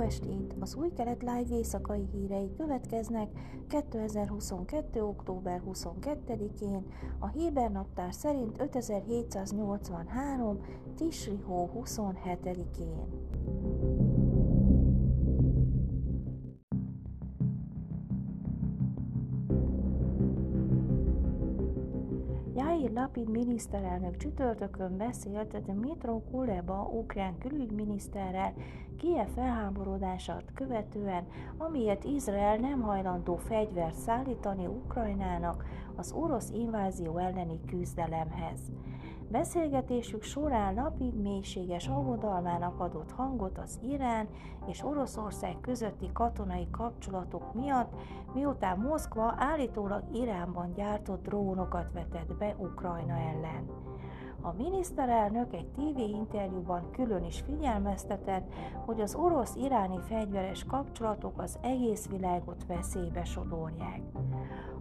estét! Az új kelet live éjszakai hírei következnek 2022. október 22-én, a Héber naptár szerint 5783. Tisri hó 27-én. Jair Lapid miniszterelnök csütörtökön beszélt Dmitro Kuleba ukrán külügyminiszterrel Kiev felháborodását követően, amiért Izrael nem hajlandó fegyvert szállítani Ukrajnának az orosz invázió elleni küzdelemhez. Beszélgetésük során napig mélységes aggodalmának adott hangot az Irán és Oroszország közötti katonai kapcsolatok miatt, miután Moszkva állítólag Iránban gyártott drónokat vetett be กรอยนอยแลนด์ A miniszterelnök egy TV interjúban külön is figyelmeztetett, hogy az orosz-iráni fegyveres kapcsolatok az egész világot veszélybe sodorják.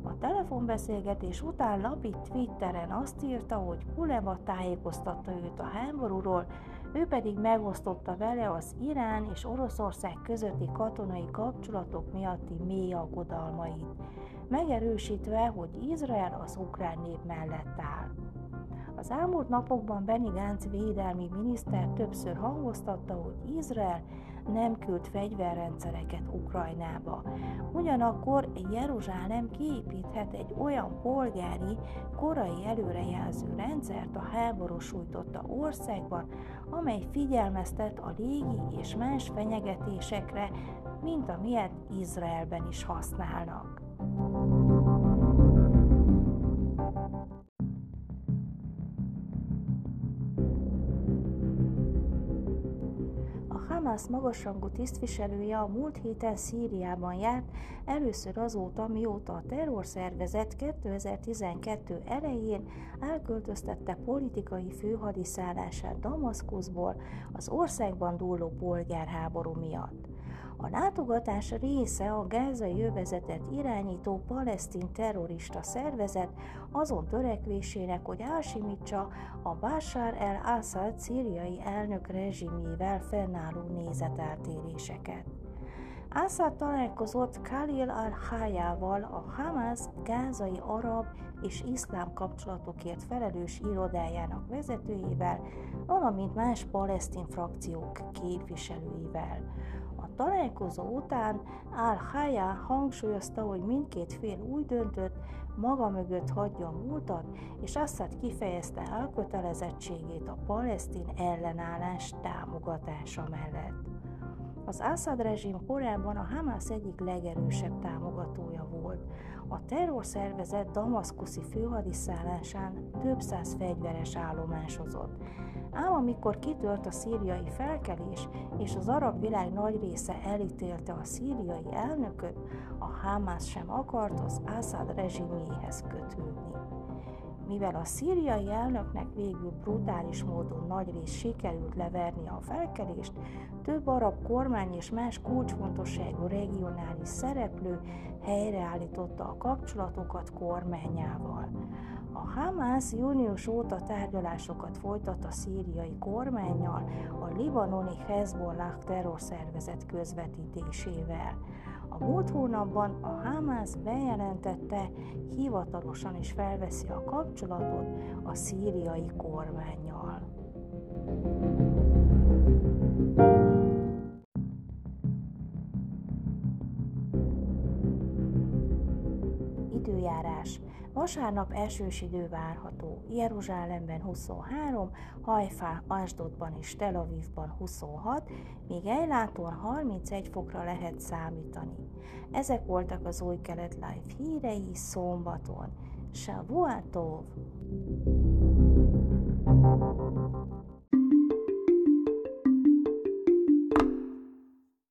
A telefonbeszélgetés után Lapid Twitteren azt írta, hogy Kuleva tájékoztatta őt a háborúról, ő pedig megosztotta vele az Irán és Oroszország közötti katonai kapcsolatok miatti mély aggodalmait, megerősítve, hogy Izrael az ukrán nép mellett áll. Az elmúlt napokban Benny Gantz védelmi miniszter többször hangoztatta, hogy Izrael nem küld fegyverrendszereket Ukrajnába. Ugyanakkor Jeruzsálem kiépíthet egy olyan polgári, korai előrejelző rendszert a háború sújtotta országban, amely figyelmeztet a légi és más fenyegetésekre, mint amilyet Izraelben is használnak. Hamas magasrangú tisztviselője a múlt héten Szíriában járt, először azóta, mióta a terrorszervezet 2012 elején elköltöztette politikai főhadiszállását Damaszkuszból az országban dúló polgárháború miatt. A látogatás része a gázai övezetet irányító palesztin terrorista szervezet azon törekvésének, hogy elsimítsa a Bashar el-Assad szíriai elnök rezsimjével fennálló nézeteltéréseket. Assad találkozott Khalil al-Hayával, a Hamas gázai arab és iszlám kapcsolatokért felelős irodájának vezetőjével, valamint más palesztin frakciók képviselőivel találkozó után Al-Haya hangsúlyozta, hogy mindkét fél úgy döntött, maga mögött hagyja a múltat, és Assad kifejezte elkötelezettségét a palesztin ellenállás támogatása mellett. Az Assad rezsim korábban a Hamas egyik legerősebb támogatója volt. A terrorszervezet damaszkuszi főhadiszállásán több száz fegyveres állomásozott. Ám amikor kitört a szíriai felkelés, és az arab világ nagy része elítélte a szíriai elnököt, a Hamas sem akart az Assad rezsimjéhez kötődni. Mivel a szíriai elnöknek végül brutális módon nagyrészt sikerült leverni a felkelést, több arab kormány és más kulcsfontosságú regionális szereplő helyreállította a kapcsolatokat kormányával. A Hamász június óta tárgyalásokat folytat a szíriai kormányjal, a libanoni Hezbollah terrorszervezet közvetítésével. A múlt hónapban a Hamász bejelentette, hivatalosan is felveszi a kapcsolatot a szíriai kormányjal. Időjárás Vasárnap esős idő várható. Jeruzsálemben 23, Hajfá, Asdodban és Tel Avivban 26, míg Ejláton 31 fokra lehet számítani. Ezek voltak az új kelet live hírei szombaton. Shavuatov! thank you